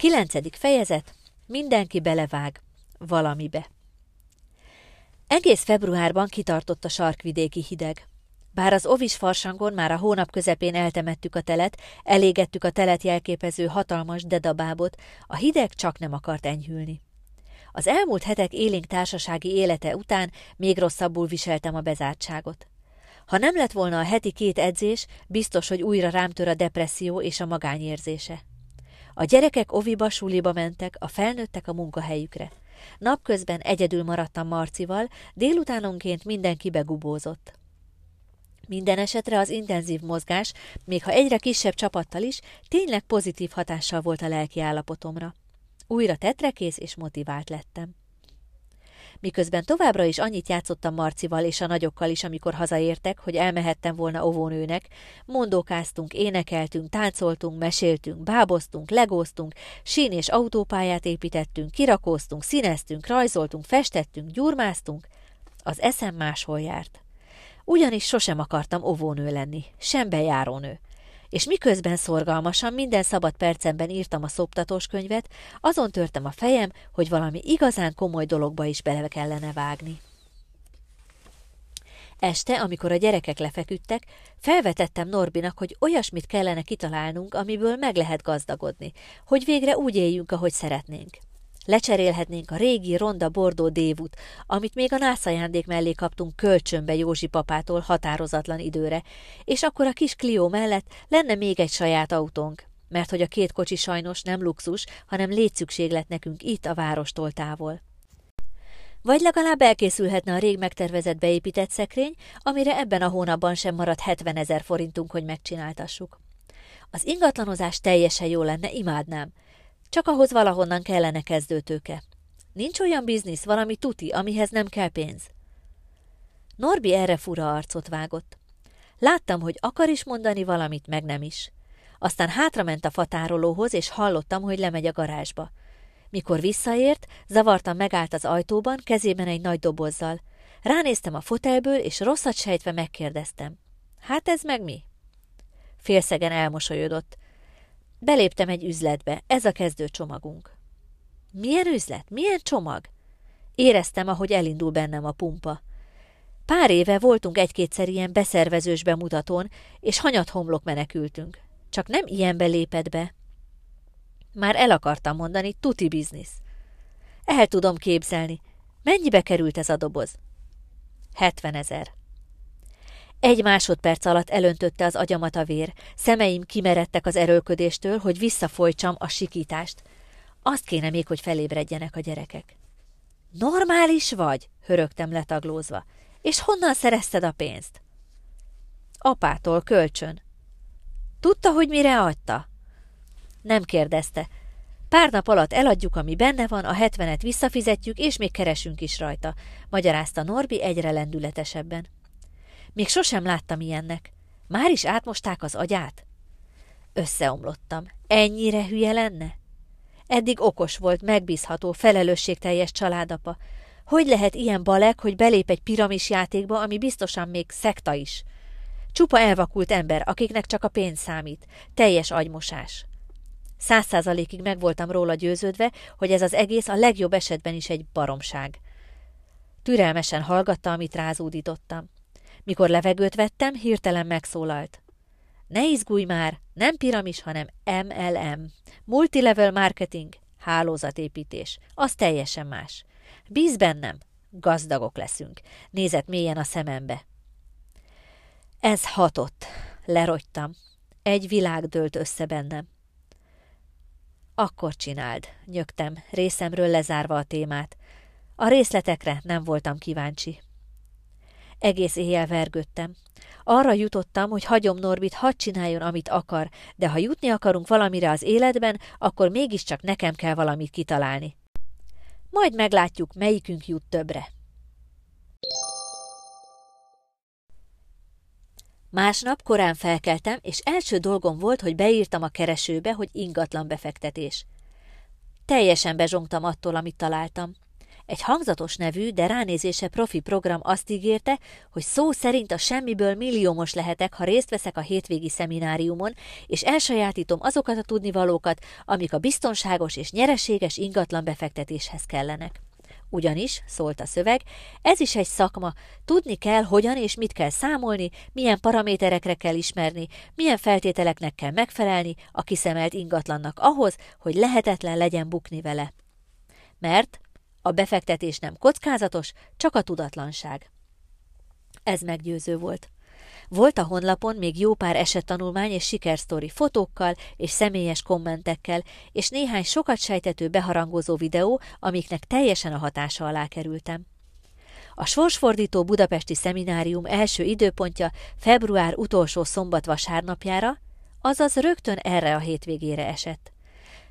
Kilencedik fejezet. Mindenki belevág. Valamibe. Egész februárban kitartott a sarkvidéki hideg. Bár az ovis farsangon már a hónap közepén eltemettük a telet, elégettük a telet jelképező hatalmas dedabábot, a hideg csak nem akart enyhülni. Az elmúlt hetek élénk társasági élete után még rosszabbul viseltem a bezártságot. Ha nem lett volna a heti két edzés, biztos, hogy újra rám tör a depresszió és a magányérzése. A gyerekek oviba, suliba mentek, a felnőttek a munkahelyükre. Napközben egyedül maradtam Marcival, délutánonként mindenki begubózott. Minden esetre az intenzív mozgás, még ha egyre kisebb csapattal is, tényleg pozitív hatással volt a lelki állapotomra. Újra tetrekész és motivált lettem. Miközben továbbra is annyit játszottam Marcival és a nagyokkal is, amikor hazaértek, hogy elmehettem volna óvónőnek, mondókáztunk, énekeltünk, táncoltunk, meséltünk, báboztunk, legóztunk, sín és autópályát építettünk, kirakóztunk, színeztünk, rajzoltunk, festettünk, gyurmáztunk, az eszem máshol járt. Ugyanis sosem akartam óvónő lenni, sem bejárónő és miközben szorgalmasan minden szabad percemben írtam a szoptatós könyvet, azon törtem a fejem, hogy valami igazán komoly dologba is bele kellene vágni. Este, amikor a gyerekek lefeküdtek, felvetettem Norbinak, hogy olyasmit kellene kitalálnunk, amiből meg lehet gazdagodni, hogy végre úgy éljünk, ahogy szeretnénk. Lecserélhetnénk a régi, ronda bordó dévút, amit még a nászajándék mellé kaptunk kölcsönbe Józsi papától határozatlan időre, és akkor a kis Clio mellett lenne még egy saját autónk, mert hogy a két kocsi sajnos nem luxus, hanem létszükséglet nekünk itt a várostól távol. Vagy legalább elkészülhetne a rég megtervezett beépített szekrény, amire ebben a hónapban sem maradt 70 ezer forintunk, hogy megcsináltassuk. Az ingatlanozás teljesen jó lenne, imádnám, csak ahhoz valahonnan kellene kezdőtőke. Nincs olyan biznisz, valami tuti, amihez nem kell pénz. Norbi erre fura arcot vágott. Láttam, hogy akar is mondani valamit, meg nem is. Aztán hátrament a fatárolóhoz, és hallottam, hogy lemegy a garázsba. Mikor visszaért, zavartan megállt az ajtóban, kezében egy nagy dobozzal. Ránéztem a fotelből, és rosszat sejtve megkérdeztem. Hát ez meg mi? Félszegen elmosolyodott. Beléptem egy üzletbe, ez a kezdő csomagunk. Milyen üzlet? Milyen csomag? Éreztem, ahogy elindul bennem a pumpa. Pár éve voltunk egy-kétszer ilyen beszervezős bemutatón, és hanyat homlok menekültünk. Csak nem ilyenbe lépett be. Már el akartam mondani, tuti biznisz. El tudom képzelni. Mennyibe került ez a doboz? 70 ezer. Egy másodperc alatt elöntötte az agyamat a vér, szemeim kimeredtek az erőlködéstől, hogy visszafolytsam a sikítást. Azt kéne még, hogy felébredjenek a gyerekek. Normális vagy? hörögtem letaglózva. És honnan szerezted a pénzt? Apától kölcsön. Tudta, hogy mire adta? Nem kérdezte. Pár nap alatt eladjuk, ami benne van, a hetvenet visszafizetjük, és még keresünk is rajta, magyarázta Norbi egyre lendületesebben. Még sosem láttam ilyennek. Már is átmosták az agyát? Összeomlottam. Ennyire hülye lenne? Eddig okos volt, megbízható, felelősségteljes családapa. Hogy lehet ilyen balek, hogy belép egy piramis játékba, ami biztosan még szekta is? Csupa elvakult ember, akiknek csak a pénz számít. Teljes agymosás. Száz százalékig meg voltam róla győződve, hogy ez az egész a legjobb esetben is egy baromság. Türelmesen hallgatta, amit rázódítottam. Mikor levegőt vettem, hirtelen megszólalt. Ne izgulj már, nem piramis, hanem MLM. Multilevel marketing, hálózatépítés. Az teljesen más. Bíz bennem, gazdagok leszünk. Nézett mélyen a szemembe. Ez hatott. Lerogytam. Egy világ dőlt össze bennem. Akkor csináld, nyögtem, részemről lezárva a témát. A részletekre nem voltam kíváncsi. Egész éjjel vergődtem. Arra jutottam, hogy hagyom Norbit, hadd csináljon, amit akar, de ha jutni akarunk valamire az életben, akkor mégiscsak nekem kell valamit kitalálni. Majd meglátjuk, melyikünk jut többre. Másnap korán felkeltem, és első dolgom volt, hogy beírtam a keresőbe, hogy ingatlan befektetés. Teljesen bezsongtam attól, amit találtam. Egy hangzatos nevű, de ránézése profi program azt ígérte, hogy szó szerint a semmiből milliómos lehetek, ha részt veszek a hétvégi szemináriumon, és elsajátítom azokat a tudnivalókat, amik a biztonságos és nyereséges ingatlan befektetéshez kellenek. Ugyanis, szólt a szöveg, ez is egy szakma, tudni kell, hogyan és mit kell számolni, milyen paraméterekre kell ismerni, milyen feltételeknek kell megfelelni a kiszemelt ingatlannak ahhoz, hogy lehetetlen legyen bukni vele. Mert a befektetés nem kockázatos, csak a tudatlanság. Ez meggyőző volt. Volt a honlapon még jó pár esettanulmány és sikersztori fotókkal és személyes kommentekkel, és néhány sokat sejtető beharangozó videó, amiknek teljesen a hatása alá kerültem. A sorsfordító budapesti szeminárium első időpontja február utolsó szombat vasárnapjára, azaz rögtön erre a hétvégére esett.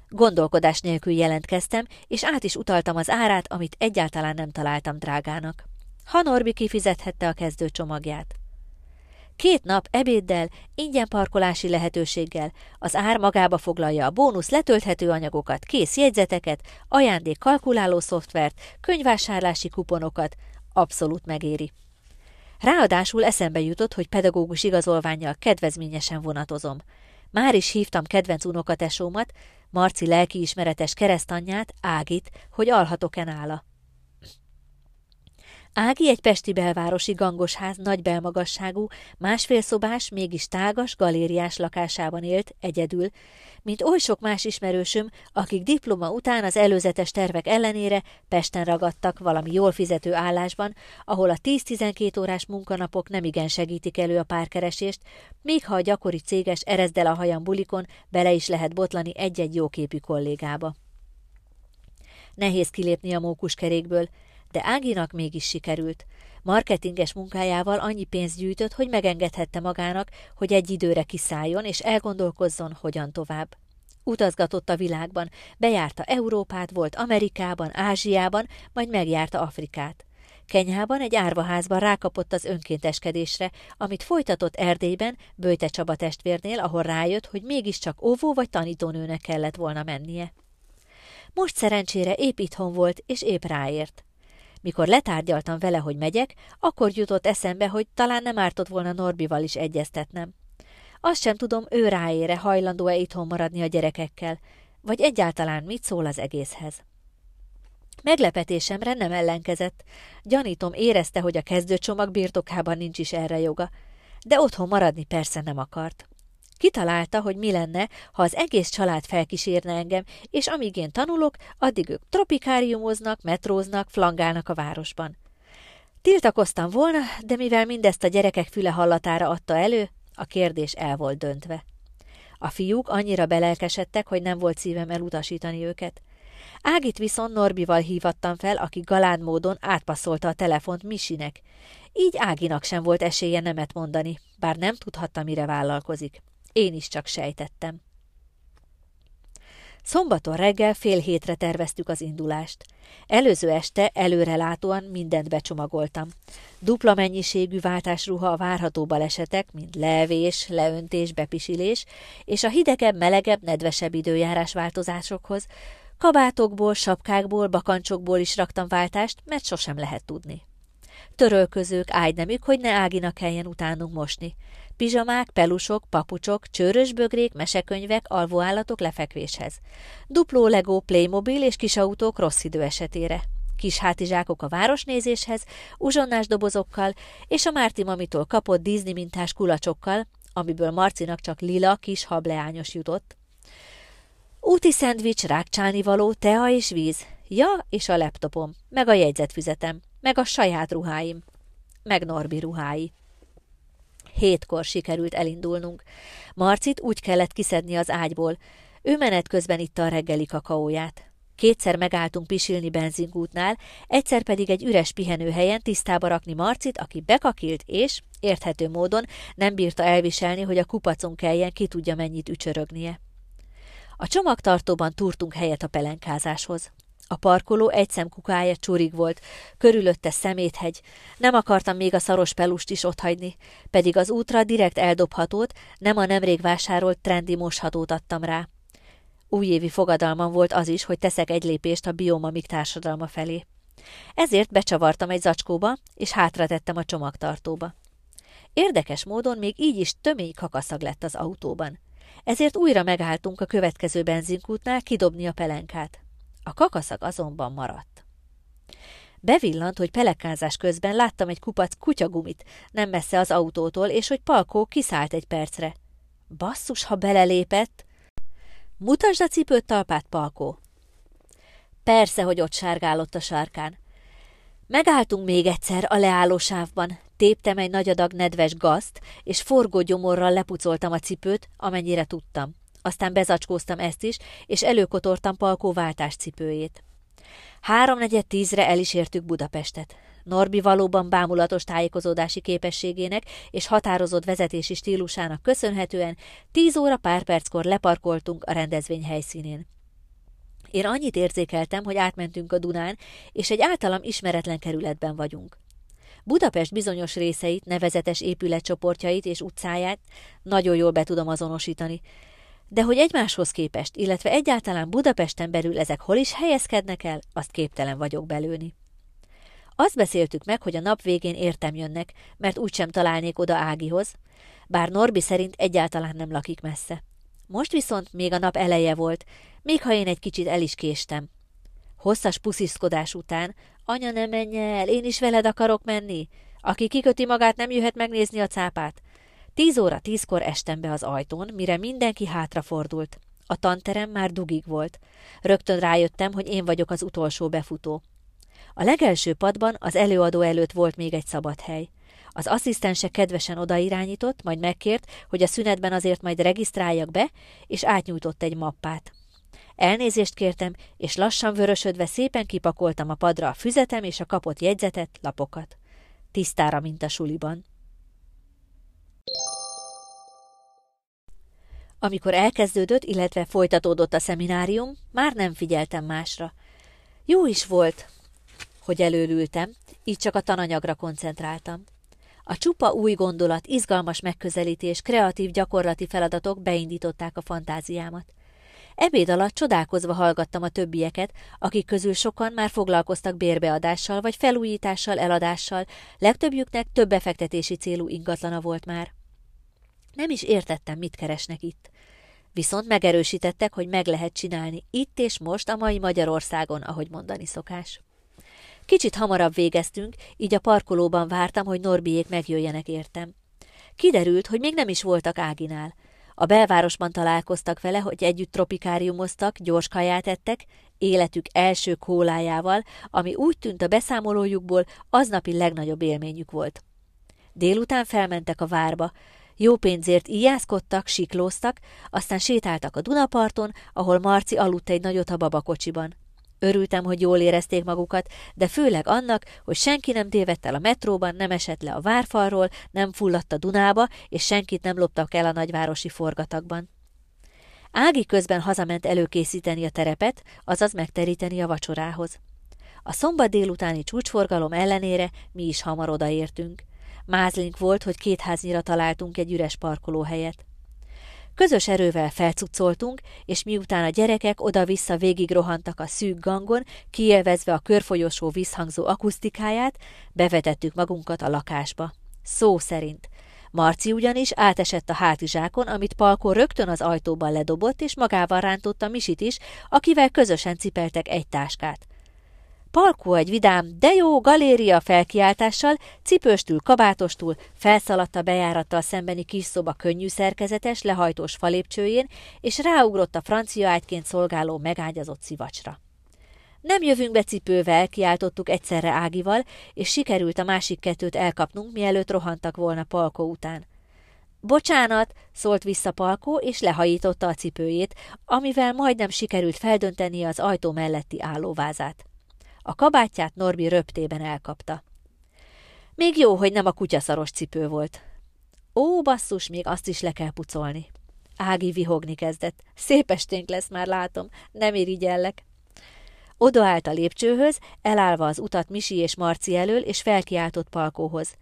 Gondolkodás nélkül jelentkeztem, és át is utaltam az árát, amit egyáltalán nem találtam drágának. Ha Norbi kifizethette a kezdő csomagját. Két nap ebéddel, ingyen parkolási lehetőséggel, az ár magába foglalja a bónusz letölthető anyagokat, kész jegyzeteket, ajándék kalkuláló szoftvert, könyvásárlási kuponokat, abszolút megéri. Ráadásul eszembe jutott, hogy pedagógus igazolványjal kedvezményesen vonatozom. Már is hívtam kedvenc unokatesómat, Marci lelkiismeretes keresztanyját, Ágit, hogy alhatok-e nála. Ági egy pesti belvárosi gangosház nagy belmagasságú, másfél szobás, mégis tágas, galériás lakásában élt, egyedül, mint oly sok más ismerősöm, akik diploma után az előzetes tervek ellenére Pesten ragadtak valami jól fizető állásban, ahol a 10-12 órás munkanapok nemigen segítik elő a párkeresést, még ha a gyakori céges erezdel a hajam bulikon bele is lehet botlani egy-egy jóképű kollégába. Nehéz kilépni a mókuskerékből, de Áginak mégis sikerült. Marketinges munkájával annyi pénzt gyűjtött, hogy megengedhette magának, hogy egy időre kiszálljon és elgondolkozzon, hogyan tovább. Utazgatott a világban, bejárta Európát, volt Amerikában, Ázsiában, majd megjárta Afrikát. Kenyában egy árvaházban rákapott az önkénteskedésre, amit folytatott Erdélyben, Bőte Csaba testvérnél, ahol rájött, hogy mégiscsak óvó vagy tanítónőnek kellett volna mennie. Most szerencsére épp itthon volt, és épp ráért. Mikor letárgyaltam vele, hogy megyek, akkor jutott eszembe, hogy talán nem ártott volna Norbival is egyeztetnem. Azt sem tudom, ő ráére hajlandó-e itthon maradni a gyerekekkel, vagy egyáltalán mit szól az egészhez. Meglepetésemre nem ellenkezett. Gyanítom érezte, hogy a kezdőcsomag birtokában nincs is erre joga, de otthon maradni persze nem akart. Kitalálta, hogy mi lenne, ha az egész család felkísérne engem, és amíg én tanulok, addig ők tropikáriumoznak, metróznak, flangálnak a városban. Tiltakoztam volna, de mivel mindezt a gyerekek füle hallatára adta elő, a kérdés el volt döntve. A fiúk annyira belelkesedtek, hogy nem volt szívem elutasítani őket. Ágit viszont Norbival hívattam fel, aki galán módon átpasszolta a telefont Misinek. Így Áginak sem volt esélye nemet mondani, bár nem tudhatta, mire vállalkozik. Én is csak sejtettem. Szombaton reggel fél hétre terveztük az indulást. Előző este előrelátóan mindent becsomagoltam. Dupla mennyiségű váltásruha a várható balesetek, mint levés, leöntés, bepisilés, és a hidegebb, melegebb, nedvesebb időjárás változásokhoz, kabátokból, sapkákból, bakancsokból is raktam váltást, mert sosem lehet tudni. Törölközők, ágynemük, hogy ne Áginak kelljen utánunk mosni pizsamák, pelusok, papucsok, csőrösbögrék, mesekönyvek, alvóállatok lefekvéshez. Dupló Lego, Playmobil és kisautók rossz idő esetére. Kis hátizsákok a városnézéshez, uzsonnás dobozokkal és a Márti mamitól kapott Disney mintás kulacsokkal, amiből Marcinak csak lila kis hableányos jutott. Úti szendvics, rákcsálnivaló, tea és víz. Ja, és a laptopom, meg a jegyzetfüzetem, meg a saját ruháim, meg Norbi ruhái. Hétkor sikerült elindulnunk. Marcit úgy kellett kiszedni az ágyból. Ő menet közben itta a reggeli kakaóját. Kétszer megálltunk pisilni benzinkútnál, egyszer pedig egy üres pihenőhelyen tisztába rakni Marcit, aki bekakilt és, érthető módon, nem bírta elviselni, hogy a kupacon kelljen ki tudja mennyit ücsörögnie. A csomagtartóban túrtunk helyet a pelenkázáshoz. A parkoló egy szemkukája csurig volt, körülötte szeméthegy. Nem akartam még a szaros pelust is otthagyni, pedig az útra direkt eldobhatót, nem a nemrég vásárolt trendi moshatót adtam rá. Újévi fogadalmam volt az is, hogy teszek egy lépést a biomamik társadalma felé. Ezért becsavartam egy zacskóba, és hátratettem a csomagtartóba. Érdekes módon még így is tömény kakaszag lett az autóban. Ezért újra megálltunk a következő benzinkútnál kidobni a pelenkát. A kakaszag azonban maradt. Bevillant, hogy pelekázás közben láttam egy kupac kutyagumit, nem messze az autótól, és hogy Palkó kiszállt egy percre. Basszus, ha belelépett! Mutasd a cipőt talpát, Palkó! Persze, hogy ott sárgálott a sarkán. Megálltunk még egyszer a leállósávban, téptem egy nagy adag nedves gazt, és forgó gyomorral lepucoltam a cipőt, amennyire tudtam. Aztán bezacskóztam ezt is, és előkotortam Palkó váltás cipőjét. Háromnegyed tízre el is értük Budapestet. Norbi valóban bámulatos tájékozódási képességének és határozott vezetési stílusának köszönhetően tíz óra pár perckor leparkoltunk a rendezvény helyszínén. Én annyit érzékeltem, hogy átmentünk a Dunán, és egy általam ismeretlen kerületben vagyunk. Budapest bizonyos részeit, nevezetes épületcsoportjait és utcáját nagyon jól be tudom azonosítani, de hogy egymáshoz képest, illetve egyáltalán Budapesten belül ezek hol is helyezkednek el, azt képtelen vagyok belőni. Azt beszéltük meg, hogy a nap végén értem jönnek, mert úgysem találnék oda Ágihoz, bár Norbi szerint egyáltalán nem lakik messze. Most viszont még a nap eleje volt, még ha én egy kicsit el is késtem. Hosszas pusziszkodás után, anya ne menj el, én is veled akarok menni. Aki kiköti magát, nem jöhet megnézni a cápát. Tíz óra tízkor estem be az ajtón, mire mindenki hátrafordult. A tanterem már dugig volt. Rögtön rájöttem, hogy én vagyok az utolsó befutó. A legelső padban az előadó előtt volt még egy szabad hely. Az asszisztense kedvesen odairányított, majd megkért, hogy a szünetben azért majd regisztráljak be, és átnyújtott egy mappát. Elnézést kértem, és lassan vörösödve szépen kipakoltam a padra a füzetem és a kapott jegyzetet, lapokat. Tisztára, mint a suliban. Amikor elkezdődött, illetve folytatódott a szeminárium, már nem figyeltem másra. Jó is volt, hogy előlültem, így csak a tananyagra koncentráltam. A csupa új gondolat, izgalmas megközelítés, kreatív gyakorlati feladatok beindították a fantáziámat. Ebéd alatt csodálkozva hallgattam a többieket, akik közül sokan már foglalkoztak bérbeadással vagy felújítással, eladással, legtöbbjüknek több befektetési célú ingatlana volt már. Nem is értettem, mit keresnek itt. Viszont megerősítettek, hogy meg lehet csinálni itt és most a mai Magyarországon, ahogy mondani szokás. Kicsit hamarabb végeztünk, így a parkolóban vártam, hogy Norbiék megjöjjenek értem. Kiderült, hogy még nem is voltak Áginál. A belvárosban találkoztak vele, hogy együtt tropikáriumoztak, gyors kaját ettek, életük első kólájával, ami úgy tűnt a beszámolójukból aznapi legnagyobb élményük volt. Délután felmentek a várba, jó pénzért íjászkodtak, siklóztak, aztán sétáltak a Dunaparton, ahol Marci aludt egy nagyot a babakocsiban. Örültem, hogy jól érezték magukat, de főleg annak, hogy senki nem tévedt el a metróban, nem esett le a várfalról, nem fulladt a Dunába, és senkit nem loptak el a nagyvárosi forgatagban. Ági közben hazament előkészíteni a terepet, azaz megteríteni a vacsorához. A szombat délutáni csúcsforgalom ellenére mi is hamar odaértünk. Mázlink volt, hogy két háznyira találtunk egy üres parkolóhelyet. Közös erővel felcuccoltunk, és miután a gyerekek oda-vissza végig rohantak a szűk gangon, kielvezve a körfolyosó visszhangzó akusztikáját, bevetettük magunkat a lakásba. Szó szerint. Marci ugyanis átesett a hátizsákon, amit Palko rögtön az ajtóban ledobott, és magával rántotta Misit is, akivel közösen cipeltek egy táskát. Palkó egy vidám, de jó galéria felkiáltással, cipőstül, kabátostul felszaladt a bejárattal szembeni kis szoba könnyű szerkezetes, lehajtós falépcsőjén, és ráugrott a francia ágyként szolgáló megágyazott szivacsra. Nem jövünk be cipővel, kiáltottuk egyszerre Ágival, és sikerült a másik kettőt elkapnunk, mielőtt rohantak volna Palkó után. Bocsánat, szólt vissza Palkó, és lehajította a cipőjét, amivel majdnem sikerült feldöntenie az ajtó melletti állóvázát. A kabátját Norbi röptében elkapta. Még jó, hogy nem a kutyaszaros cipő volt. Ó, basszus, még azt is le kell pucolni. Ági vihogni kezdett. Szép esténk lesz már, látom, nem irigyellek. Odaállt a lépcsőhöz, elállva az utat Misi és Marci elől, és felkiáltott Palkóhoz.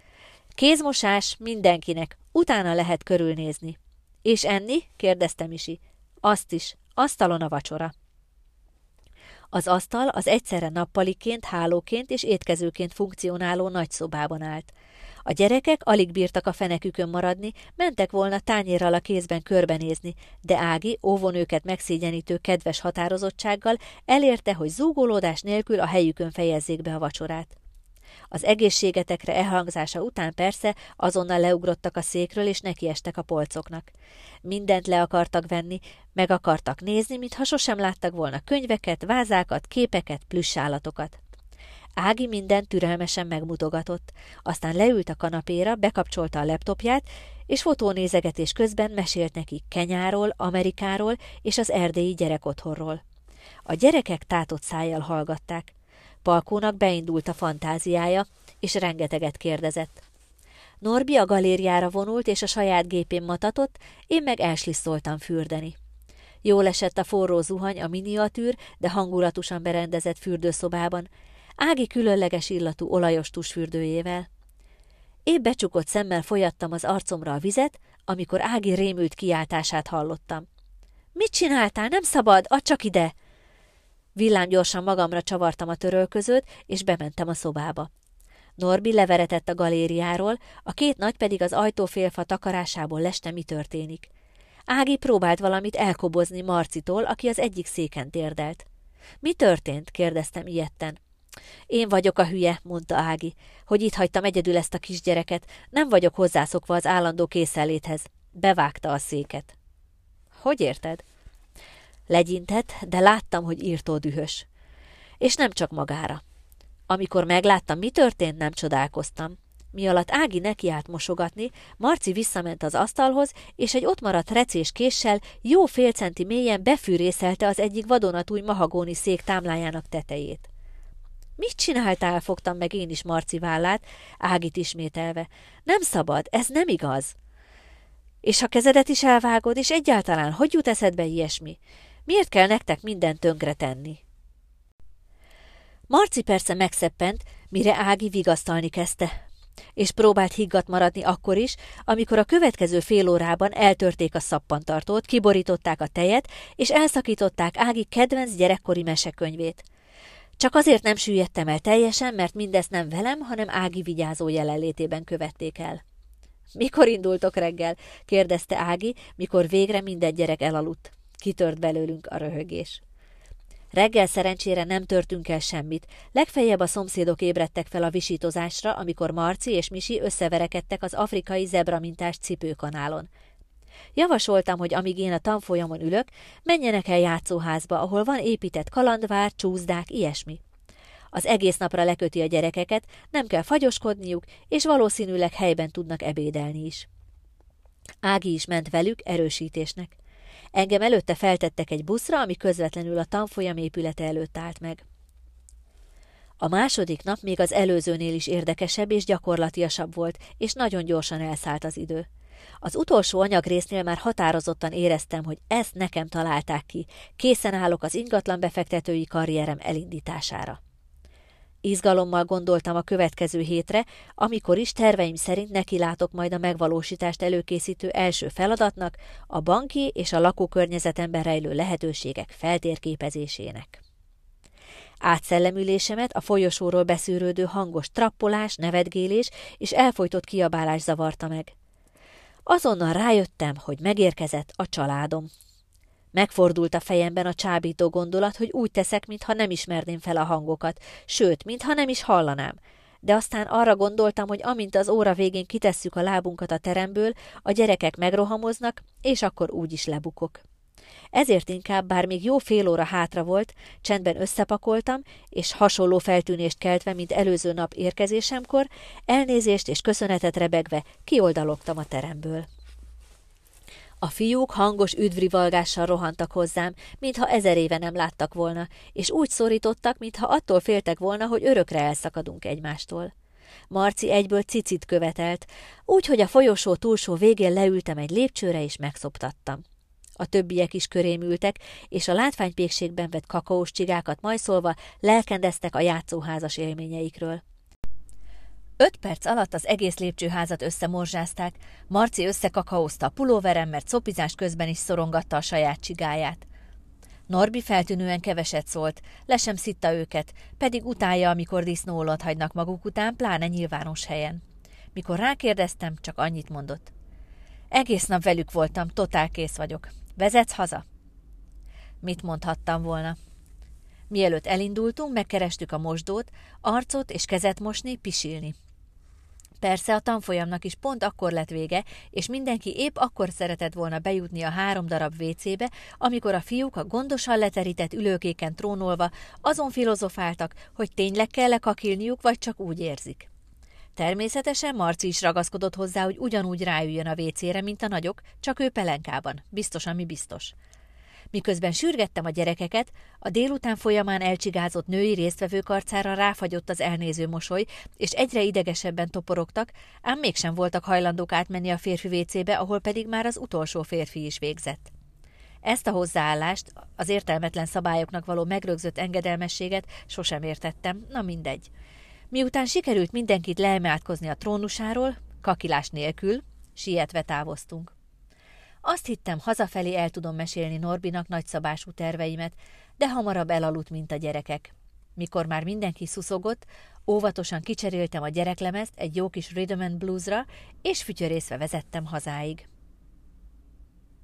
Kézmosás mindenkinek, utána lehet körülnézni. És enni? kérdezte Misi. Azt is, asztalon a vacsora. Az asztal az egyszerre nappaliként, hálóként és étkezőként funkcionáló nagy szobában állt. A gyerekek alig bírtak a fenekükön maradni, mentek volna tányérral a kézben körbenézni, de Ági, óvon őket megszégyenítő kedves határozottsággal elérte, hogy zúgolódás nélkül a helyükön fejezzék be a vacsorát. Az egészségetekre elhangzása után persze azonnal leugrottak a székről, és nekiestek a polcoknak. Mindent le akartak venni, meg akartak nézni, mintha sosem láttak volna könyveket, vázákat, képeket, plüssállatokat. Ági mindent türelmesen megmutogatott, aztán leült a kanapéra, bekapcsolta a laptopját, és fotónézegetés közben mesélt nekik Kenyáról, Amerikáról és az erdélyi gyerekotthonról. A gyerekek tátott szájjal hallgatták. Palkónak beindult a fantáziája, és rengeteget kérdezett. Norbi a galériára vonult, és a saját gépén matatott, én meg elslisszoltam fürdeni. Jól esett a forró zuhany a miniatűr, de hangulatosan berendezett fürdőszobában, Ági különleges illatú olajos tusfürdőjével. Épp becsukott szemmel folyattam az arcomra a vizet, amikor Ági rémült kiáltását hallottam. Mit csináltál? Nem szabad, add csak ide! Villám gyorsan magamra csavartam a törölközőt, és bementem a szobába. Norbi leveretett a galériáról, a két nagy pedig az ajtófélfa takarásából leste, mi történik. Ági próbált valamit elkobozni Marcitól, aki az egyik széken térdelt. Mi történt? kérdeztem ilyetten. Én vagyok a hülye, mondta Ági, hogy itt hagytam egyedül ezt a kisgyereket. Nem vagyok hozzászokva az állandó készenléthez. Bevágta a széket. Hogy érted? Legyintett, de láttam, hogy írtó dühös. És nem csak magára. Amikor megláttam, mi történt, nem csodálkoztam. Mi alatt Ági nekiállt mosogatni, Marci visszament az asztalhoz, és egy ott maradt recés késsel jó fél centi mélyen befűrészelte az egyik vadonatúj mahagóni szék támlájának tetejét. Mit csináltál? fogtam meg én is Marci vállát, Ágit ismételve. Nem szabad, ez nem igaz. És ha kezedet is elvágod, és egyáltalán hogy jut eszedbe ilyesmi? Miért kell nektek mindent tönkre tenni? Marci persze megszeppent, mire Ági vigasztalni kezdte, és próbált higgadt maradni akkor is, amikor a következő fél órában eltörték a szappantartót, kiborították a tejet, és elszakították Ági kedvenc gyerekkori mesekönyvét. Csak azért nem süllyedtem el teljesen, mert mindezt nem velem, hanem Ági vigyázó jelenlétében követték el. Mikor indultok reggel? kérdezte Ági, mikor végre minden gyerek elaludt. Kitört belőlünk a röhögés. Reggel szerencsére nem törtünk el semmit, legfeljebb a szomszédok ébredtek fel a visítozásra, amikor Marci és Misi összeverekedtek az afrikai zebramintás cipőkanálon. Javasoltam, hogy amíg én a tanfolyamon ülök, menjenek el játszóházba, ahol van épített kalandvár, csúszdák, ilyesmi. Az egész napra leköti a gyerekeket, nem kell fagyoskodniuk, és valószínűleg helyben tudnak ebédelni is. Ági is ment velük erősítésnek. Engem előtte feltettek egy buszra, ami közvetlenül a tanfolyam épülete előtt állt meg. A második nap még az előzőnél is érdekesebb és gyakorlatiasabb volt, és nagyon gyorsan elszállt az idő. Az utolsó anyagrésznél már határozottan éreztem, hogy ezt nekem találták ki, készen állok az ingatlan befektetői karrierem elindítására. Izgalommal gondoltam a következő hétre, amikor is terveim szerint nekilátok majd a megvalósítást előkészítő első feladatnak, a banki és a lakókörnyezetemben rejlő lehetőségek feltérképezésének. Átszellemülésemet a folyosóról beszűrődő hangos trappolás, nevetgélés és elfolytott kiabálás zavarta meg. Azonnal rájöttem, hogy megérkezett a családom. Megfordult a fejemben a csábító gondolat, hogy úgy teszek, mintha nem ismerném fel a hangokat, sőt, mintha nem is hallanám. De aztán arra gondoltam, hogy amint az óra végén kitesszük a lábunkat a teremből, a gyerekek megrohamoznak, és akkor úgy is lebukok. Ezért inkább, bár még jó fél óra hátra volt, csendben összepakoltam, és hasonló feltűnést keltve, mint előző nap érkezésemkor, elnézést és köszönetet rebegve kioldalogtam a teremből. A fiúk hangos üdvrivalgással rohantak hozzám, mintha ezer éve nem láttak volna, és úgy szorítottak, mintha attól féltek volna, hogy örökre elszakadunk egymástól. Marci egyből cicit követelt, úgy, hogy a folyosó túlsó végén leültem egy lépcsőre, és megszoptattam. A többiek is körém ültek, és a látványpékségben vett kakaós csigákat majszolva lelkendeztek a játszóházas élményeikről. Öt perc alatt az egész lépcsőházat összemorzsázták, Marci összekakaózta a pulóverem, mert szopizás közben is szorongatta a saját csigáját. Norbi feltűnően keveset szólt, le sem szitta őket, pedig utálja, amikor disznóolot hagynak maguk után, pláne nyilvános helyen. Mikor rákérdeztem, csak annyit mondott. Egész nap velük voltam, totál kész vagyok. Vezetsz haza? Mit mondhattam volna? Mielőtt elindultunk, megkerestük a mosdót, arcot és kezet mosni, pisilni. Persze a tanfolyamnak is pont akkor lett vége, és mindenki épp akkor szeretett volna bejutni a három darab WC-be, amikor a fiúk a gondosan leterített ülőkéken trónolva azon filozofáltak, hogy tényleg kell -e kakilniuk, vagy csak úgy érzik. Természetesen Marci is ragaszkodott hozzá, hogy ugyanúgy ráüljön a vécére, mint a nagyok, csak ő pelenkában. Biztos, ami biztos. Miközben sürgettem a gyerekeket, a délután folyamán elcsigázott női résztvevők arcára ráfagyott az elnéző mosoly, és egyre idegesebben toporogtak, ám mégsem voltak hajlandók átmenni a férfi vécébe, ahol pedig már az utolsó férfi is végzett. Ezt a hozzáállást, az értelmetlen szabályoknak való megrögzött engedelmességet sosem értettem, na mindegy. Miután sikerült mindenkit leemeltkozni a trónusáról, kakilás nélkül, sietve távoztunk. Azt hittem, hazafelé el tudom mesélni Norbinak nagyszabású terveimet, de hamarabb elaludt, mint a gyerekek. Mikor már mindenki szuszogott, óvatosan kicseréltem a gyereklemezt egy jó kis rhythm and bluesra, és fütyörészve vezettem hazáig.